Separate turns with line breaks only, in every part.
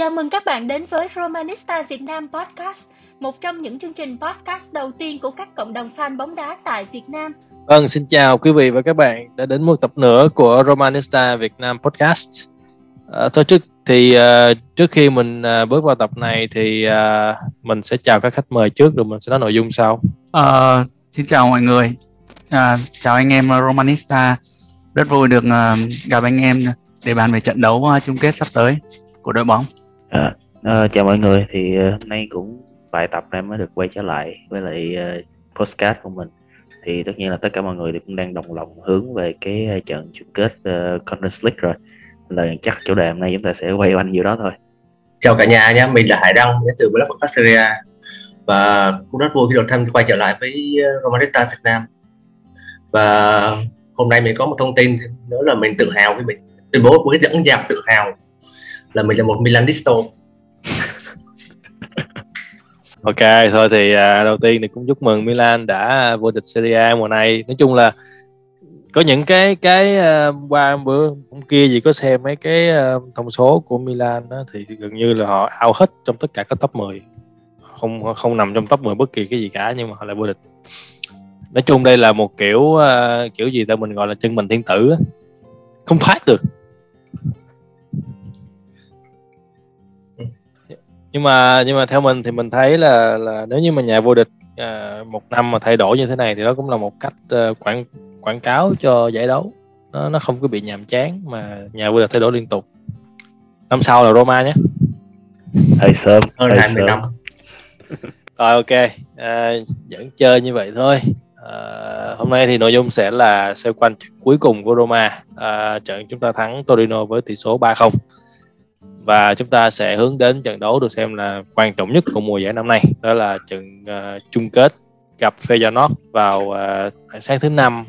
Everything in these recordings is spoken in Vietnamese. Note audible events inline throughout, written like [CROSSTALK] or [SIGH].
Chào mừng các bạn đến với Romanista Việt Nam Podcast, một trong những chương trình podcast đầu tiên của các cộng đồng fan bóng đá tại Việt Nam.
Vâng, xin chào quý vị và các bạn đã đến một tập nữa của Romanista Việt Nam Podcast. À, thôi trước thì uh, trước khi mình uh, bước vào tập này thì uh, mình sẽ chào các khách mời trước rồi mình sẽ nói nội dung sau.
Uh, xin chào mọi người, uh, chào anh em Romanista, rất vui được uh, gặp anh em để bàn về trận đấu uh, chung kết sắp tới của đội bóng.
À, à, chào mọi người. Thì ờ, hôm nay cũng vài tập em mới được quay trở lại với lại uh, postcard của mình. Thì tất nhiên là tất cả mọi người thì cũng đang đồng lòng hướng về cái trận chung kết uh, Conference League rồi. Là chắc chủ đề hôm nay chúng ta sẽ quay quanh nhiều đó thôi.
Chào cả nhà nhé mình là Hải Đăng đến từ blog podcast Syria và cũng rất vui khi được tham quay trở lại với Romanista Việt Nam. Và hôm nay mình có một thông tin nữa là mình tự hào với mình. Tuyên bố với dẫn dạc tự hào là mình là một Milanisto [LAUGHS]
Ok, thôi thì à, đầu tiên thì cũng chúc mừng Milan đã vô địch Serie A mùa này. Nói chung là có những cái cái uh, qua bữa hôm kia gì có xem mấy cái uh, thông số của Milan đó, thì gần như là họ out hết trong tất cả các top 10 không không nằm trong top 10 bất kỳ cái gì cả nhưng mà họ lại vô địch. Nói chung đây là một kiểu uh, kiểu gì ta mình gọi là chân mình thiên tử không thoát được. Nhưng mà nhưng mà theo mình thì mình thấy là là nếu như mà nhà vô địch uh, một năm mà thay đổi như thế này thì đó cũng là một cách uh, quảng quảng cáo cho giải đấu. Nó nó không có bị nhàm chán mà nhà vô địch thay đổi liên tục. Năm sau là Roma nhé.
Hơi sớm
hơn hai mươi năm. [LAUGHS]
Rồi ok. À, vẫn chơi như vậy thôi. À, hôm nay thì nội dung sẽ là xoay quanh cuối cùng của Roma. À, trận chúng ta thắng Torino với tỷ số 3-0 và chúng ta sẽ hướng đến trận đấu được xem là quan trọng nhất của mùa giải năm nay. Đó là trận uh, chung kết gặp Feyenoord vào uh, sáng thứ năm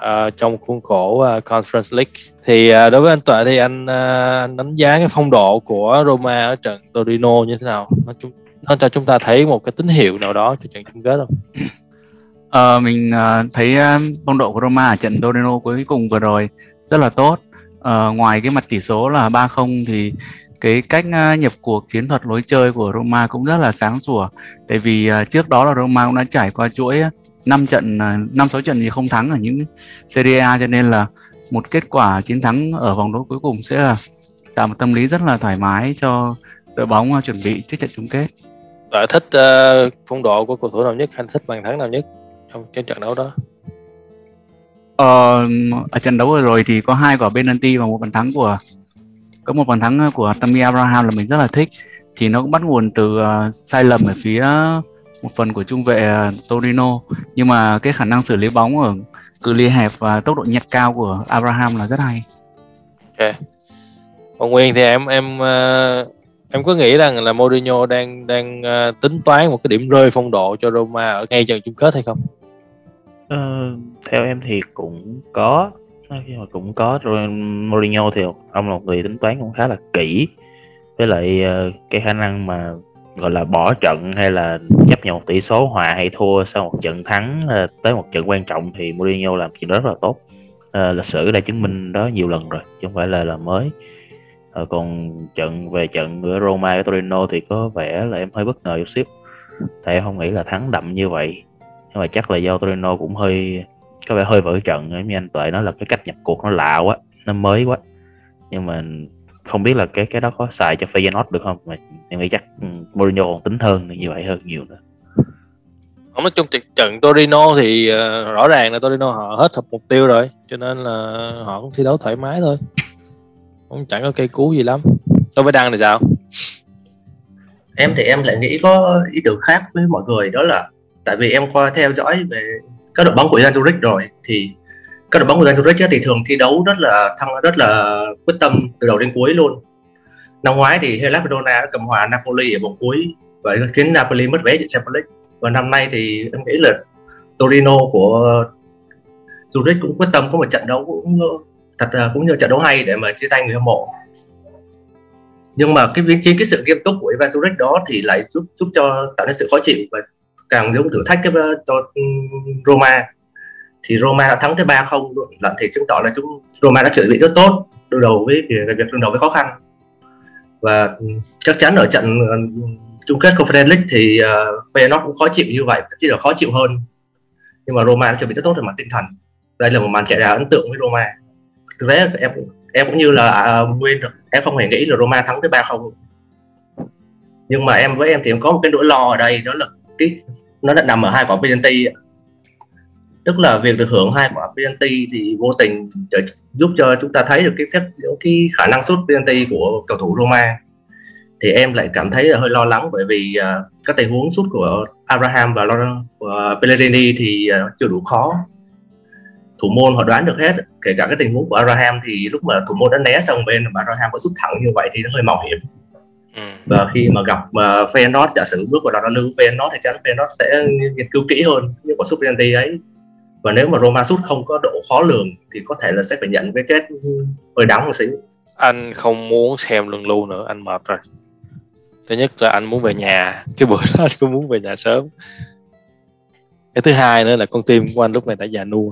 uh, trong khuôn khổ uh, Conference League. Thì uh, đối với anh Tuệ thì anh, uh, anh đánh giá cái phong độ của Roma ở trận Torino như thế nào? Nó, nó cho chúng ta thấy một cái tín hiệu nào đó cho trận chung kết không?
Uh, mình uh, thấy uh, phong độ của Roma ở trận Torino cuối cùng vừa rồi rất là tốt uh, ngoài cái mặt tỷ số là 3-0 thì cái cách uh, nhập cuộc chiến thuật lối chơi của Roma cũng rất là sáng sủa tại vì uh, trước đó là Roma cũng đã trải qua chuỗi 5 trận năm sáu trận thì không thắng ở những Serie A cho nên là một kết quả chiến thắng ở vòng đấu cuối cùng sẽ là tạo một tâm lý rất là thoải mái cho đội bóng uh, chuẩn bị trước trận chung kết.
Bạn thích uh, phong độ của cầu thủ nào nhất, anh thích bàn thắng nào nhất trong trận đấu đó?
Ờ, ở trận đấu vừa rồi thì có hai quả penalty và một bàn thắng của có một bàn thắng của Tammy Abraham là mình rất là thích thì nó cũng bắt nguồn từ uh, sai lầm ở phía một phần của trung vệ uh, Torino nhưng mà cái khả năng xử lý bóng ở cự ly hẹp và tốc độ nhặt cao của Abraham là rất hay.
Ok. Còn Nguyên thì em em uh, em có nghĩ rằng là Mourinho đang đang uh, tính toán một cái điểm rơi phong độ cho Roma ở ngay trận chung kết hay không?
Ờ, theo em thì cũng có. Nhưng mà cũng có rồi Mourinho thì ông là một người tính toán cũng khá là kỹ. Với lại uh, cái khả năng mà gọi là bỏ trận hay là chấp nhận một tỷ số hòa hay thua sau một trận thắng uh, tới một trận quan trọng thì Mourinho làm chuyện đó rất là tốt. Uh, lịch sử đã chứng minh đó nhiều lần rồi chứ không phải là là mới. Uh, còn trận về trận giữa Roma với Torino thì có vẻ là em hơi bất ngờ chút xíu. Tại em không nghĩ là thắng đậm như vậy nhưng mà chắc là do Torino cũng hơi có vẻ hơi vỡ trận. Giống như anh Tuệ nói là cái cách nhập cuộc nó lạ quá nó mới quá. Nhưng mà không biết là cái cái đó có xài cho Feyenoord được không? Mà em nghĩ chắc ừ, Mourinho còn tính hơn như vậy hơn nhiều nữa.
Không nói chung trận Torino thì uh, rõ ràng là Torino họ hết hợp mục tiêu rồi cho nên là họ cũng thi đấu thoải mái thôi. Không chẳng có cây cú gì lắm. Đối với đăng thì sao?
Em thì em lại nghĩ có ý tưởng khác với mọi người đó là tại vì em qua theo dõi về các đội bóng của Real Zurich rồi, thì các đội bóng của Real Zurich thì thường thi đấu rất là thăng, rất là quyết tâm từ đầu đến cuối luôn. Năm ngoái thì Hellas Verona đã cầm hòa Napoli ở vòng cuối và khiến Napoli mất vé dự Champions League. Và năm nay thì em nghĩ là Torino của Zurich cũng quyết tâm có một trận đấu cũng, thật là cũng như trận đấu hay để mà chia tay người hâm mộ. Nhưng mà cái chính cái sự nghiêm túc của Ivan Zurich đó thì lại giúp giúp cho tạo nên sự khó chịu và càng giống thử thách cái ờ, cho Roma. Thì Roma đã thắng tới 3-0 lận thì chứng tỏ là chúng Roma đã chuẩn bị rất tốt đối đầu với việc đối đầu với khó khăn. Và ừ, chắc chắn ở trận ờ, chung kết Conference League thì uh, Feyenoord cũng khó chịu như vậy chỉ là khó chịu hơn. Nhưng mà Roma đã chuẩn bị rất tốt về mặt tinh thần. Đây là một màn chạy đà ấn tượng với Roma. Thực tế em em cũng như là uh, nguyên em không hề nghĩ là Roma thắng tới ba không. Nhưng mà em với em thì em có một cái nỗi lo ở đây đó là cái nó đã nằm ở hai quả penalty tức là việc được hưởng hai quả penalty thì vô tình giúp cho chúng ta thấy được cái phép cái khả năng sút penalty của cầu thủ Roma. Thì em lại cảm thấy là hơi lo lắng bởi vì uh, các tình huống sút của Abraham và Laurent uh, Pellegrini thì uh, chưa đủ khó. Thủ môn họ đoán được hết kể cả cái tình huống của Abraham thì lúc mà thủ môn đã né sang bên mà Abraham có sút thẳng như vậy thì nó hơi mạo hiểm ừ. và khi mà gặp uh, Feyenoord giả sử bước vào đoạn lưu Feyenoord thì chắc Feyenoord sẽ nghiên cứu kỹ hơn những quả sút penalty ấy. Và nếu mà Roma sút không có độ khó lường thì có thể là sẽ phải nhận cái kết hơi đắng một xíu.
Anh không muốn xem luân lưu nữa anh mệt rồi. Thứ nhất là anh muốn về nhà cái bữa đó anh cũng muốn về nhà sớm. Cái thứ hai nữa là con tim của anh lúc này đã già nua.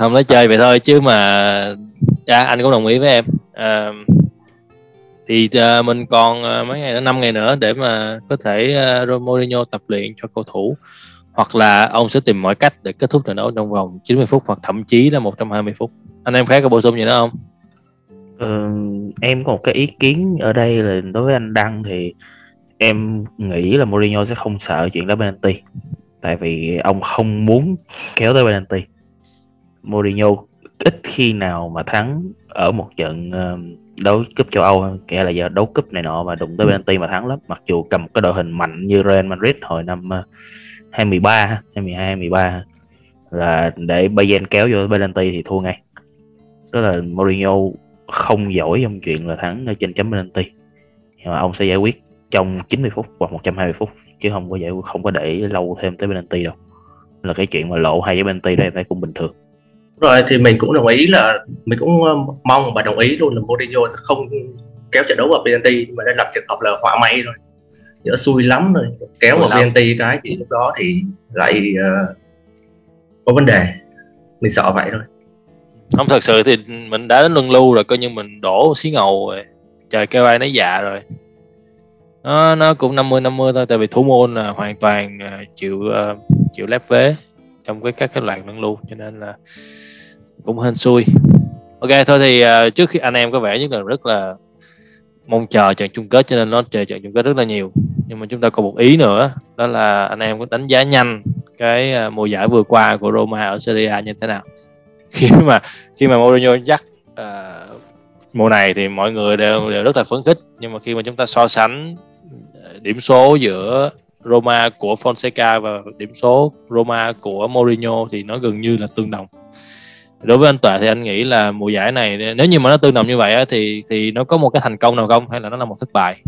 Không nói chơi vậy thôi chứ mà à, anh cũng đồng ý với em. À, thì uh, mình còn uh, mấy ngày nữa năm ngày nữa để mà có thể uh, Mourinho tập luyện cho cầu thủ. Hoặc là ông sẽ tìm mọi cách để kết thúc trận đấu trong vòng 90 phút hoặc thậm chí là 120 phút. Anh em khác có bổ sung gì nữa không?
Ừ, em có một cái ý kiến ở đây là đối với anh Đăng thì em nghĩ là Mourinho sẽ không sợ chuyện đá penalty. Tại vì ông không muốn kéo tới penalty. Mourinho ít khi nào mà thắng ở một trận đấu cúp châu Âu kể là giờ đấu cúp này nọ mà đụng tới penalty mà thắng lắm. Mặc dù cầm một cái đội hình mạnh như Real Madrid hồi năm 2013 2012 2013 là để Bayern kéo vô penalty thì thua ngay. Đó là Mourinho không giỏi trong chuyện là thắng ở trên chấm penalty nhưng mà ông sẽ giải quyết trong 90 phút hoặc 120 phút chứ không có giải không có để lâu thêm tới penalty đâu. Là cái chuyện mà lộ hai cái penalty đây phải cũng bình thường
rồi thì mình cũng đồng ý là mình cũng ờ, mong và đồng ý luôn là Mourinho sẽ không kéo trận đấu vào penalty mà đây là trường hợp là họa may rồi nhỡ xui lắm rồi kéo vào penalty cái thì lúc đó thì lại uh, có vấn đề. Mình sợ vậy thôi.
Không thật sự thì mình đã đến luân lưu rồi coi như mình đổ xí ngầu rồi. Trời kêu ai nấy dạ rồi. Nó nó cũng 50 50 thôi tại vì thủ môn là hoàn toàn uh, chịu uh, chịu lép vế trong cái các cái loạt luân lưu cho nên là cũng hên xui. Ok thôi thì uh, trước khi anh em có vẻ nhất là rất là mong chờ trận chung kết cho nên nó chờ trận chung kết rất là nhiều. Nhưng mà chúng ta còn một ý nữa đó là anh em có đánh giá nhanh cái uh, mùa giải vừa qua của Roma ở Serie A như thế nào. [LAUGHS] Khi mà khi mà Mourinho dắt uh, mùa này thì mọi người đều đều rất là phấn khích. Nhưng mà khi mà chúng ta so sánh điểm số giữa Roma của Fonseca và điểm số Roma của Mourinho thì nó gần như là tương đồng đối với anh Tuệ thì anh nghĩ là mùa giải này nếu như mà nó tương đồng như vậy á, thì thì nó có một cái thành công nào không? Hay là nó là một thất bại?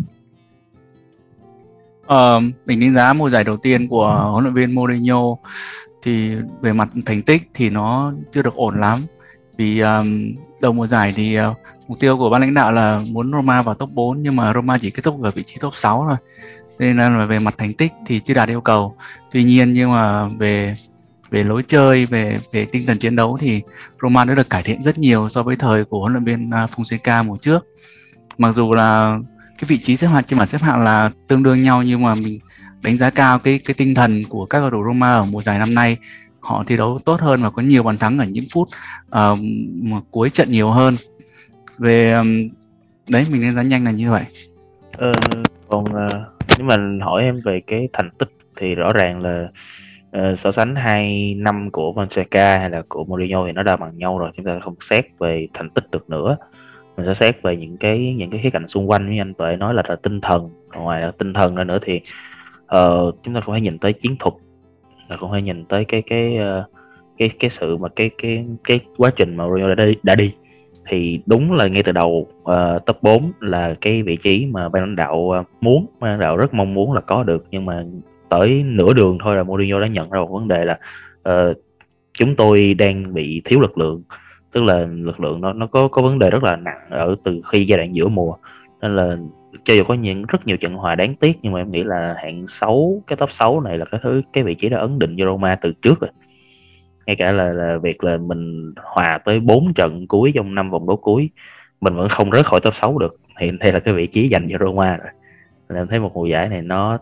Uh, mình đánh giá mùa giải đầu tiên của huấn luyện viên Mourinho thì về mặt thành tích thì nó chưa được ổn lắm. Vì um, đầu mùa giải thì uh, mục tiêu của ban lãnh đạo là muốn Roma vào top 4 nhưng mà Roma chỉ kết thúc ở vị trí top 6 thôi. Nên là về mặt thành tích thì chưa đạt yêu cầu. Tuy nhiên nhưng mà về về lối chơi về về tinh thần chiến đấu thì Roma đã được cải thiện rất nhiều so với thời của huấn luyện viên à, Fonseca mùa trước. Mặc dù là cái vị trí xếp hạng trên bảng xếp hạng là tương đương nhau nhưng mà mình đánh giá cao cái cái tinh thần của các cầu thủ Roma ở mùa giải năm nay. Họ thi đấu tốt hơn và có nhiều bàn thắng ở những phút uh, cuối trận nhiều hơn. Về um, đấy mình đánh giá nhanh là như vậy.
Ờ, còn uh, nếu mà hỏi em về cái thành tích thì rõ ràng là uh, so sánh hai năm của Fonseca hay là của Mourinho thì nó đã bằng nhau rồi. Chúng ta không xét về thành tích được nữa. Mình sẽ xét về những cái những cái khía cạnh xung quanh. Như anh tuệ nói là, là tinh thần. Ngoài là tinh thần ra nữa thì uh, chúng ta cũng phải nhìn tới chiến thuật. Là cũng phải nhìn tới cái cái uh, cái cái sự mà cái cái cái quá trình mà Mourinho đã đi, đã đi. Thì đúng là ngay từ đầu uh, top 4 là cái vị trí mà ban lãnh đạo uh, muốn ban lãnh đạo rất mong muốn là có được. Nhưng mà tới nửa đường thôi là Mourinho đã nhận ra một vấn đề là uh, chúng tôi đang bị thiếu lực lượng. Tức là lực lượng nó nó có có vấn đề rất là nặng ở từ khi giai đoạn giữa mùa. Nên là cho dù có những rất nhiều trận hòa đáng tiếc nhưng mà em nghĩ là hạng 6 cái top 6 này là cái thứ cái vị trí đã ấn định cho Roma từ trước rồi. Ngay cả là, là việc là mình hòa tới 4 trận cuối trong năm vòng đấu cuối mình vẫn không rớt khỏi top 6 được. Hiện đây là cái vị trí dành cho Roma rồi. Nên em thấy một mùa giải này nó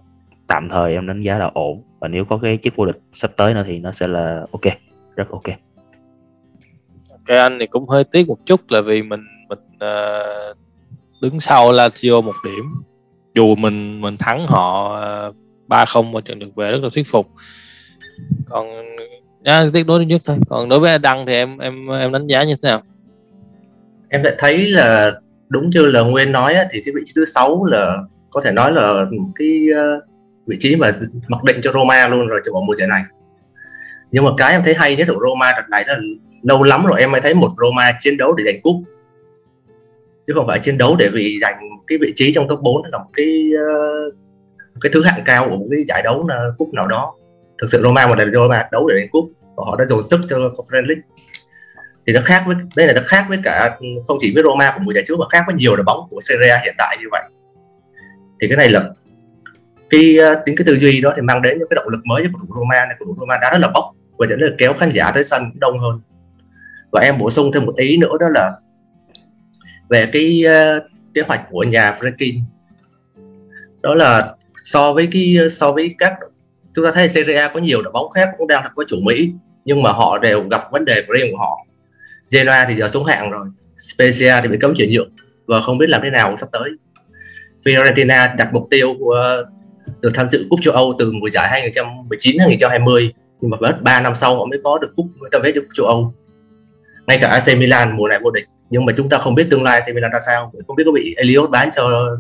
tạm thời em đánh giá là ổn. Và nếu có cái chức vô địch sắp tới nữa thì nó sẽ là ok rất ok.
Cái anh thì cũng hơi tiếc một chút là vì mình mình uh, đứng sau Lazio một điểm. Dù mình mình thắng họ ờ, ba uh, không ở trận được về rất là thuyết phục. Còn nhá, tiếc đối nhất thôi. Còn đối với đăng thì em em em đánh giá như thế nào?
Em lại thấy là đúng như là nguyên nói thì cái vị trí thứ sáu là có thể nói là cái uh, vị trí mà mặc định cho Roma luôn rồi cho mùa giải này. Nhưng mà cái em thấy hay nhất của Roma đợt này là lâu lắm rồi em mới thấy một Roma chiến đấu để giành cúp. Chứ không phải chiến đấu để vì giành cái vị trí trong top 4 là một cái uh, cái thứ hạng cao của một cái giải đấu là cúp nào đó. Thực sự Roma một lần Roma đấu để giành cúp và họ đã dồn sức cho Conference League. Thì nó khác với đây là nó khác với cả không chỉ với Roma của mùa giải trước mà khác với nhiều đội bóng của Serie A hiện tại như vậy. Thì cái này là cái ờ, tính cái tư duy đó thì mang đến những cái động lực mới cho cầu thủ Roma này. Cầu thủ Roma đã rất là bốc và dẫn đến kéo khán giả tới sân đông hơn. Và em bổ sung thêm một ý nữa đó là về cái uh, kế hoạch của nhà Franklin đó là so với cái ờ, so với các chúng ta thấy Serie A có nhiều đội bóng khác cũng đang có chủ Mỹ nhưng mà họ đều gặp vấn đề của riêng của họ. Genoa thì giờ xuống hạng rồi Spezia thì bị cấm chuyển nhượng và không biết làm thế nào sắp tới. Fiorentina đặt mục tiêu của được tham dự cúp châu Âu từ mùa giải 2019 2020 nhưng mà mất 3 năm sau họ mới có được cúp tấm vé châu Âu. Ngay cả AC Milan mùa này vô địch nhưng mà chúng ta không biết tương lai AC Milan ra sao không biết có bị Elliot bán cho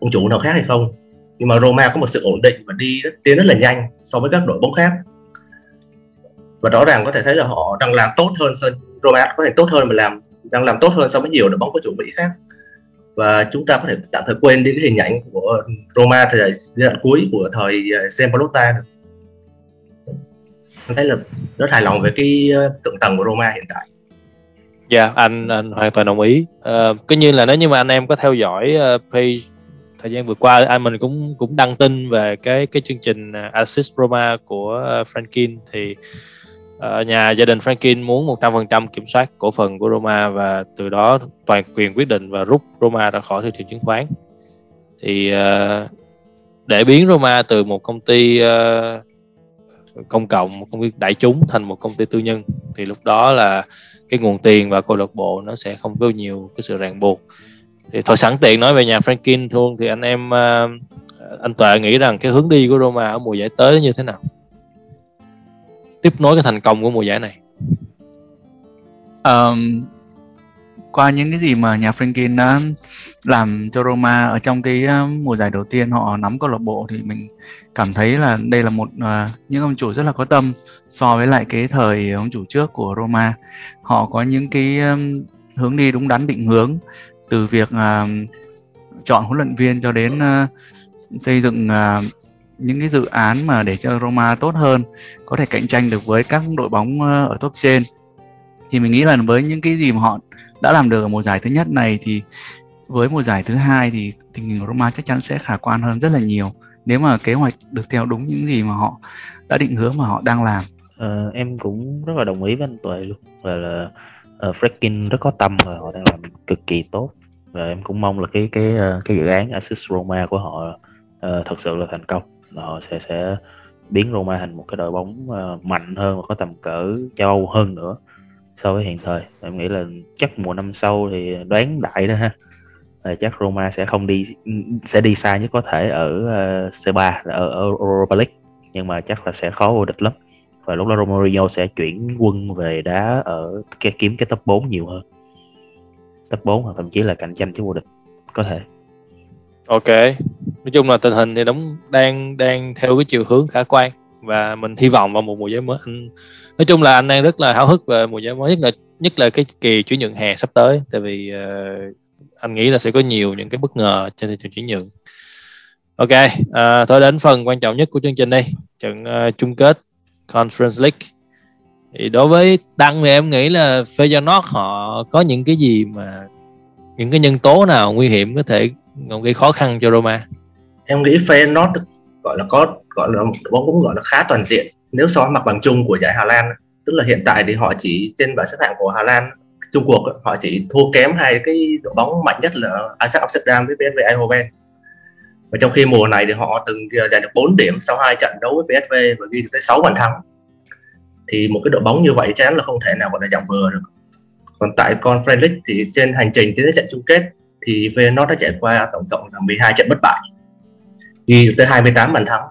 ông chủ nào khác hay không. Nhưng mà Roma có một sự ổn định và đi rất, tiến rất là nhanh so với các đội bóng khác. Và rõ ràng có thể thấy là họ đang làm tốt hơn Roma có thể tốt hơn mà làm đang làm tốt hơn so với nhiều đội bóng có chủ Mỹ khác và chúng ta có thể tạm thời quên đi cái hình ảnh của Roma thời giai đoạn cuối của thời ờ, Sempalotta anh thấy là rất hài lòng về cái thượng tượng tầng của Roma hiện tại.
Dạ, yeah, anh anh hoàn toàn đồng ý. Uh, cứ như là nếu như mà anh em có theo dõi uh, page thời gian vừa qua, anh mình cũng cũng đăng tin về cái cái chương trình Assist Roma của uh, Frankin thì uh, nhà gia đình Frankin muốn 100% kiểm soát cổ phần của Roma và từ đó toàn quyền quyết định và rút Roma ra khỏi thị trường chứng khoán. Thì uh, để biến Roma từ một công ty uh, công cộng một công ty đại chúng thành một công ty tư nhân thì lúc đó là cái nguồn tiền và câu lạc bộ nó sẽ không có nhiều cái sự ràng buộc thì thôi sẵn tiện nói về nhà Franklin luôn thì anh em uh, anh Tuệ nghĩ rằng cái hướng đi của Roma ở mùa giải tới như thế nào tiếp nối cái thành công của mùa giải này?
Um, qua những cái gì mà nhà Franklin đã làm cho Roma ở trong cái ờ, mùa giải đầu tiên họ nắm câu lạc bộ thì mình cảm thấy là đây là một uh, những ông chủ rất là có tâm so với lại cái thời ông chủ trước của Roma. Họ có những cái um, hướng đi đúng đắn định hướng từ việc uh, chọn huấn luyện viên cho đến uh, xây dựng uh, những cái dự án mà để cho Roma tốt hơn có thể cạnh tranh được với các đội bóng ờ, ở top trên. Thì mình nghĩ là với những cái gì mà họ đã làm được ở mùa giải thứ nhất này thì với mùa giải thứ hai thì tình hình của Roma chắc chắn sẽ khả quan hơn rất là nhiều. Nếu mà kế hoạch được theo đúng những gì mà họ đã định hướng mà họ đang làm.
Ờ, em cũng rất là đồng ý với anh Tuệ luôn và là uh, ờ, Freaking rất có tâm và họ đang làm cực kỳ tốt. Và em cũng mong là cái cái ờ, cái dự án Assist Roma của họ uh, thật sự là thành công và họ sẽ sẽ biến Roma thành một cái đội bóng uh, mạnh hơn và có tầm cỡ châu Âu hơn nữa so với hiện thời. Em nghĩ là chắc mùa năm sau thì đoán đại đó ha. Là chắc Roma sẽ không đi sẽ đi xa nhất có thể ở C3 ở, ở Europa League. Nhưng mà chắc là sẽ khó vô địch lắm. Và lúc đó Romario sẽ chuyển quân về đá ở cái kiếm cái top 4 nhiều hơn. Top 4 hoặc thậm chí là cạnh tranh chứ vô địch có thể.
Ok nói chung là tình hình thì đóng đang đang theo cái chiều hướng khả quan. Và mình hy vọng vào một mùa giải mới. Anh nói chung là anh đang rất là háo hức về mùa giải mới nhất là nhất là cái kỳ chuyển nhượng hè sắp tới. Tại vì uh, anh nghĩ là sẽ có nhiều những cái bất ngờ trên thị trường chuyển nhượng. Ok uh, thôi đến phần quan trọng nhất của chương trình đây. Trận uh, chung kết Conference League. Thì đối với Đăng thì em nghĩ là Feyenoord họ có những cái gì mà những cái nhân tố nào nguy hiểm có thể gây khó khăn cho Roma?
Em nghĩ Feyenoord gọi là có, gọi là bóng cũng gọi là khá toàn diện. Nếu so với mặt bằng chung của giải Hà Lan, tức là hiện tại thì họ chỉ trên bảng xếp hạng của Hà Lan Trung cuộc họ chỉ thua kém hai cái đội bóng mạnh nhất là Ajax Amsterdam với PSV Eindhoven. Và trong khi mùa này thì họ từng giành được 4 điểm sau hai trận đấu với PSV và ghi được tới 6 bàn thắng. Thì một cái đội bóng như vậy chắc chắn là không thể nào gọi là dạng vừa được. Còn tại Conference League thì trên hành trình đến trận chung kết thì Feyenoord đã trải qua tổng cộng là 12 trận bất bại ghi được tới 28 bàn thắng.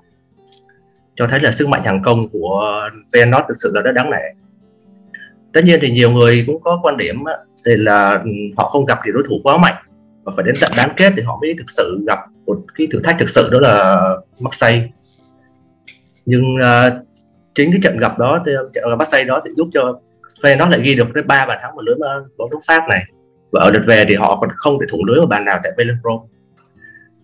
Cho thấy là sức mạnh hàng công của Feyenoord thực sự là rất đáng nể. Tất nhiên thì nhiều người cũng có quan điểm thì là ừ, họ không gặp thì đối thủ quá mạnh và phải đến trận bán kết thì họ mới thực sự gặp một cái thử thách thực sự đó là Marseille. Nhưng uh, chính cái trận gặp đó thì trận gặp Marseille đó thì giúp cho Feyenoord lại ghi được tới ba bàn thắng vào lưới bóng nước Pháp này. Và ở lượt về thì họ còn không thể thủng lưới một bàn nào tại Velodrome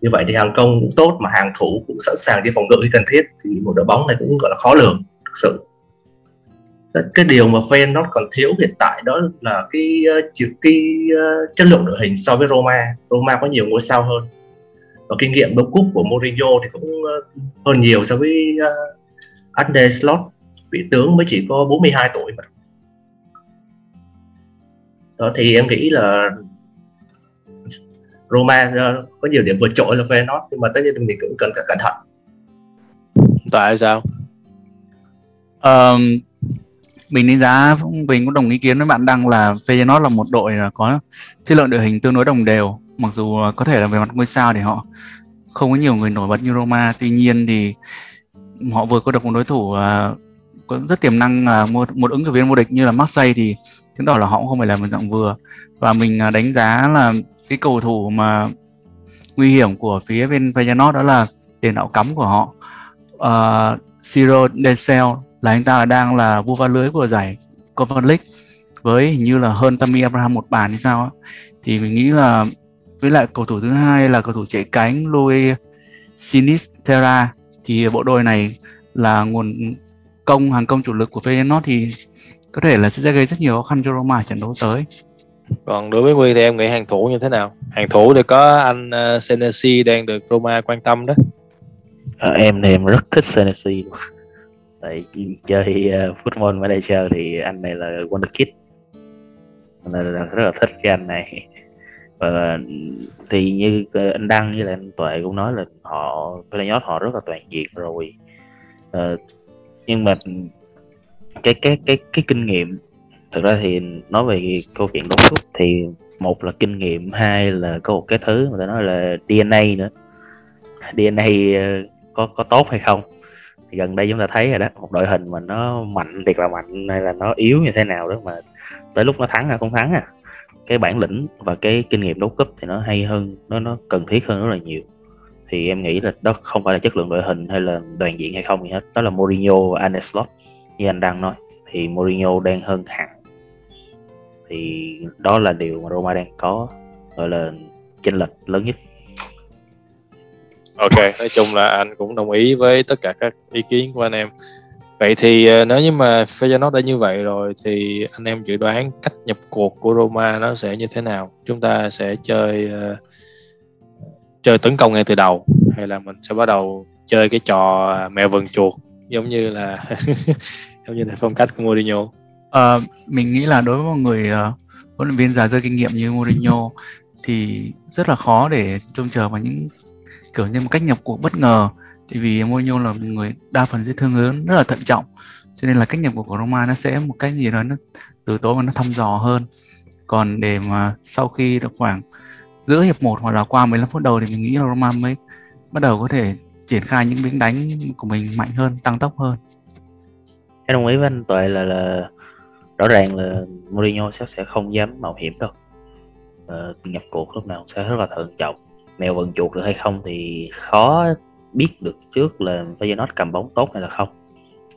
như vậy thì hàng công cũng tốt mà hàng thủ cũng sẵn sàng đi phòng ngự khi cần thiết. Thì một đội bóng này cũng gọi là khó lường thực sự. Cái điều mà Feyenoord còn thiếu hiện tại đó là cái ờ, cái, cái chất lượng đội hình so với Roma. Roma có nhiều ngôi sao hơn. Và kinh nghiệm đấu cúp của Mourinho thì cũng ờ, hơn nhiều so với uh, Arne Slot. Vị tướng mới chỉ có 42 tuổi mà. Đó thì em nghĩ là Roma uh, có nhiều điểm vượt trội là Feyenoord nhưng mà tất nhiên mình cũng cần phải cẩn thận.
Tại sao?
Um, mình đánh giá mình cũng đồng ý kiến với bạn đăng là Feyenoord là một đội có chất lượng đội hình tương đối đồng đều mặc dù có thể là về mặt ngôi sao thì họ không có nhiều người nổi bật như Roma. Tuy nhiên thì họ vừa có được một đối thủ uh, có rất tiềm năng uh, một, một ứng cử viên vô địch như là Marseille thì chứng tỏ là họ cũng không phải là một dạng vừa. Và mình uh, đánh giá là cái cầu thủ mà nguy hiểm của phía bên Feyenoord đó là tiền đạo cắm của họ. Uh, Ciro Desel là anh ta đang là vua phá lưới của giải Conference League với hình như là hơn Tammy Abraham một bàn hay sao á. Thì mình nghĩ là với lại cầu thủ thứ hai là cầu thủ chạy cánh Louis Sinisterra thì bộ đôi này là nguồn công hàng công chủ lực của Feyenoord thì có thể là sẽ gây rất nhiều khó khăn cho Roma trận đấu tới
còn đối với Quy thì em nghĩ hàng thủ như thế nào? Hàng thủ thì có anh uh, Senesi đang được Roma quan tâm đó.
À, em thì em rất thích Senesi. Tại chơi uh, football manager thì anh này là wonderkid nên là rất là thích cái anh này. Và thì như anh đăng với lại anh tuệ cũng nói là họ playoff họ rất là toàn diện rồi. Uh, nhưng mà cái cái cái cái kinh nghiệm thực ra thì nói về câu chuyện đóng cúp thì một là kinh nghiệm, hai là có một cái thứ người ta nói là DNA nữa. DNA ờ, có có tốt hay không? Thì gần đây chúng ta thấy rồi đó, một đội hình mà nó mạnh, thiệt là mạnh, hay là nó yếu như thế nào đó mà tới lúc nó thắng hay không thắng à. Cái bản lĩnh và cái kinh nghiệm đấu cúp thì nó hay hơn, nó nó cần thiết hơn rất là nhiều. Thì em nghĩ là đó không phải là chất lượng đội hình hay là đoàn diện hay không gì hết. Đó là Mourinho và Arne Slot như anh đang nói. Thì Mourinho đang hơn hẳn thì đó là điều mà Roma đang có gọi là chênh lệch lớn nhất.
Ok nói chung là anh cũng đồng ý với tất cả các ý kiến của anh em. Vậy thì ờ, nếu như mà Feyenoord đã như vậy rồi thì anh em dự đoán cách nhập cuộc của Roma nó sẽ như thế nào? Chúng ta sẽ chơi uh, chơi tấn công ngay từ đầu hay là mình sẽ bắt đầu chơi cái trò à, mèo vần chuột giống như là [LAUGHS] giống như là phong cách của Mourinho?
À, mình nghĩ là đối với một người uh, huấn luyện viên già dơ kinh nghiệm như Mourinho thì rất là khó để trông chờ vào những kiểu như một cách nhập cuộc bất ngờ. Thì vì Mourinho là một người đa phần sẽ thương hướng rất là thận trọng. Cho nên là cách nhập cuộc của Roma nó sẽ một cách gì đó nó từ tốn mà nó thăm dò hơn. Còn để mà sau khi được khoảng giữa hiệp 1 hoặc là qua 15 phút đầu thì mình nghĩ là Roma mới bắt đầu có thể triển khai những biến đánh của mình mạnh hơn tăng tốc hơn.
Em đồng ý với anh Tuệ là là rõ ràng là Mourinho sẽ sẽ không dám mạo hiểm đâu. Uh, nhập cuộc lúc nào sẽ rất là thận trọng. Mèo vần chuột được hay không thì khó biết được trước là Feyenoord cầm bóng tốt hay là không.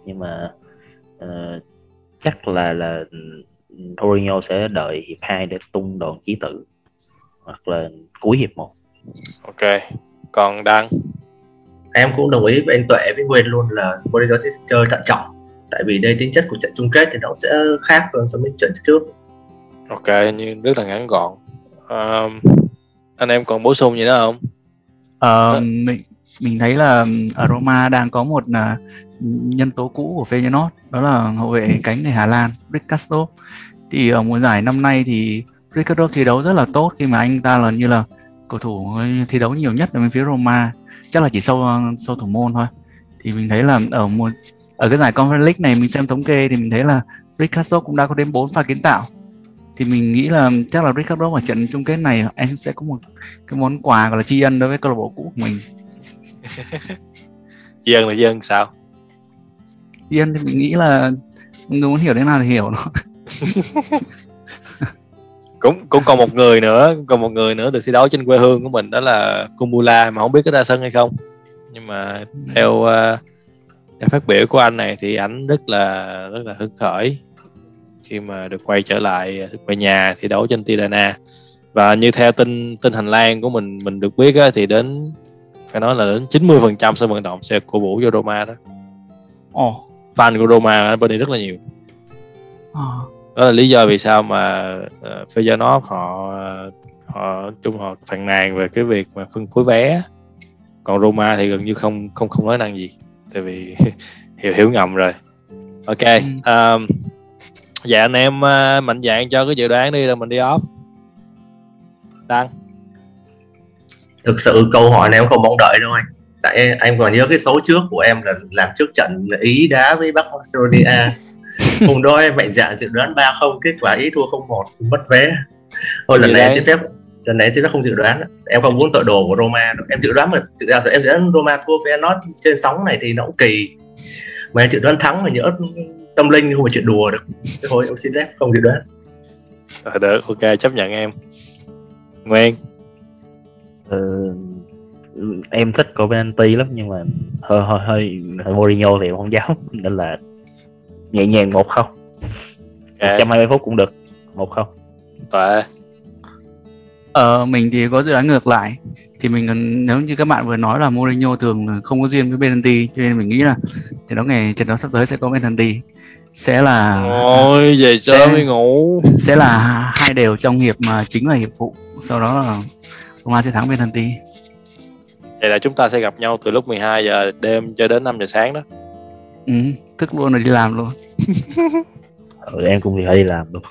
Nhưng mà uh, chắc là là Mourinho sẽ đợi hiệp 2 để tung đòn chí tử hoặc là cuối hiệp 1
ok. Còn đăng?
Em cũng đồng ý với anh tuệ với nguyên luôn là Mourinho sẽ chơi thận trọng tại vì đây tính chất của trận chung kết thì nó sẽ khác hơn so với trận trước.
Ok nhưng rất là ngắn gọn. Um, anh em còn bổ sung gì nữa không?
Uh, mình mình thấy là ở Roma đang có một uh, nhân tố cũ của Feyenoord đó là hậu vệ cánh người Hà Lan Rick Castro. Thì ở mùa giải năm nay thì Ricardo thi đấu rất là tốt khi mà anh ta là như là cầu thủ thi đấu nhiều nhất ở bên phía Roma. Chắc là chỉ sau sau thủ môn thôi. Thì mình thấy là ở mùa ở cái giải Conference League này mình xem thống kê thì mình thấy là Ricardo cũng đã có đến 4 pha kiến tạo. Thì mình nghĩ là chắc là Ricardo ở trận chung kết này em sẽ có một cái món quà gọi là tri ân đối với câu lạc bộ cũ của mình. [LAUGHS]
Tri ân là tri ân sao?
Tri ân thì mình nghĩ là người muốn hiểu thế nào thì hiểu nó. [LAUGHS]
Cũng cũng còn một người nữa còn một người nữa được thi đấu trên quê hương của mình đó là Kumula mà không biết có ra sân hay không. Nhưng mà theo uh, theo phát biểu của anh này thì anh rất là rất là hứng khởi khi mà được quay trở lại về nhà thi đấu trên Tirana và như theo tin tin hành lang của mình mình được biết á, thì đến phải nói là đến 90 phần trăm sân vận động sẽ cổ vũ cho Roma đó.
Oh.
Fan của Roma ở bên đây rất là nhiều. Oh đó là lý do vì sao mà uh, Feyenoord họ họ chung họ phàn nàn về cái việc mà phân phối vé còn Roma thì gần như không không không nói năng gì tại vì [LAUGHS] hiểu hiểu ngầm rồi. Ok um, dạ anh em uh, mạnh dạng cho cái dự đoán đi rồi mình đi off. Đăng.
Thực sự câu hỏi này em không mong đợi đâu anh. Tại anh còn nhớ cái số trước của em là làm trước trận ý đá với bắc macedonia [LAUGHS] hôm đó em mạnh dạn dự đoán ba không kết quả ý thua không một mất vé. Thôi lần này em xin phép lần này em phép không dự đoán. Em không muốn tội đồ của Roma em dự đoán mà dự đoán em dự đoán Roma thua Feyenoord trên sóng này thì nó cũng kỳ. Mà em dự đoán thắng mà nhớ tâm linh không phải chuyện đùa được. Thôi em xin phép không dự đoán.
À, được ok chấp nhận em. Nguyên.
Ừ, em thích của penalty lắm nhưng mà hơi hơi hơi, hơi Mourinho thì em không dám nên là nhẹ nhàng một không. Okay. 120 phút cũng được một không.
Tuệ
Ờ, mình thì có dự đoán ngược lại. Thì mình nếu như các bạn vừa nói là Mourinho thường không có duyên với Benanti cho nên mình nghĩ là trận đấu ngày trận đấu sắp tới sẽ có Benanti sẽ là
ôi về sớm đi ngủ.
sẽ là hai đều trong hiệp mà chính là hiệp phụ. Sau đó là Roma sẽ thắng Benanti
vậy là chúng ta sẽ gặp nhau từ lúc 12 giờ đêm cho đến 5 giờ sáng đó.
Ừ, thức luôn rồi đi làm luôn. [LAUGHS]
Ừ, em cũng phải đi làm luôn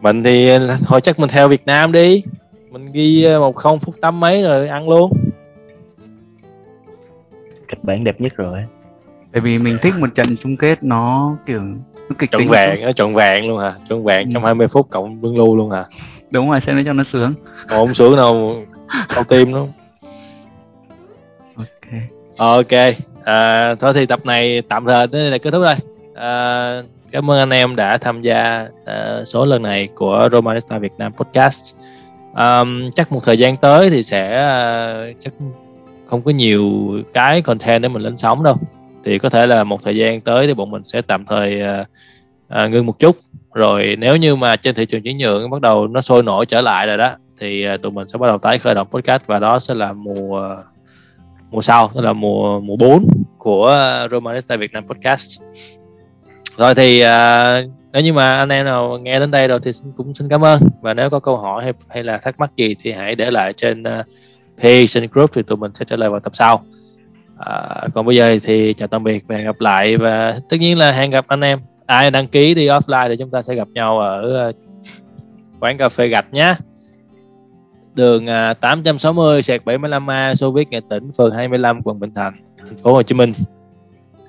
mình thì thôi chắc mình theo Việt Nam đi. Mình ghi ờ, một không phút tám mấy rồi ăn luôn.
Kịch bản đẹp nhất rồi.
Tại vì mình thích một trận chung kết nó kiểu nó
kịch trọn vẹn nó trọn vẹn luôn hả? Trọn vẹn ừ. trong 20 phút cộng vương lưu luôn hả?
Đúng rồi xem nó cho nó sướng.
Không sướng đâu đau tim luôn
ok.
Ok à, thôi thì tập này tạm thời đến đây kết thúc rồi à, cảm ơn anh em đã tham gia uh, số lần này của Romanista Việt Nam podcast. Um, chắc một thời gian tới thì sẽ uh, chắc không có nhiều cái content để mình lên sóng đâu. Thì có thể là một thời gian tới thì bọn mình sẽ tạm thời uh, uh, ngưng một chút. Rồi nếu như mà trên thị trường chuyển nhượng bắt đầu nó sôi nổi trở lại rồi đó thì uh, tụi mình sẽ bắt đầu tái khởi động podcast và đó sẽ là mùa mùa sau tức là mùa mùa 4 của Romanista Việt Nam podcast rồi thì uh, nếu như mà anh em nào nghe đến đây rồi thì cũng xin cảm ơn. Và nếu có câu hỏi hay, hay là thắc mắc gì thì hãy để lại trên à, uh, Patient group thì tụi mình sẽ trả lời vào tập sau. Uh, còn bây giờ thì chào tạm biệt và hẹn gặp lại. Và tất nhiên là hẹn gặp anh em. Ai đăng ký đi offline thì chúng ta sẽ gặp nhau ở uh, quán cà phê gạch nhé. Đường 860 sẹt 75A Soviet Nghệ Tĩnh phường 25 quận Bình Thạnh thành phố Hồ Chí Minh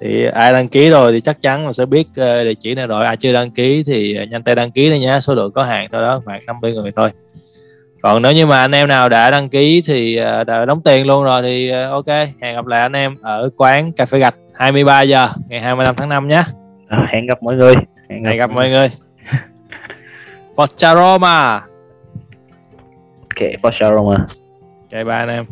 thì ai đăng ký rồi thì chắc chắn là sẽ biết uh, địa chỉ này rồi. Ai chưa đăng ký thì uh, nhanh tay đăng ký đi nhé số lượng có hạn thôi đó khoảng 50 người thôi. Còn nếu như mà anh em nào đã đăng ký thì uh, đã đóng tiền luôn rồi thì ok. Hẹn gặp lại anh em ở quán cà phê gạch 23 giờ ngày 25 tháng 5 nhé.
À, hẹn gặp mọi người.
Hẹn gặp, hẹn gặp mọi người. Forza Roma
Ok, Forza Roma
Ok, bye anh em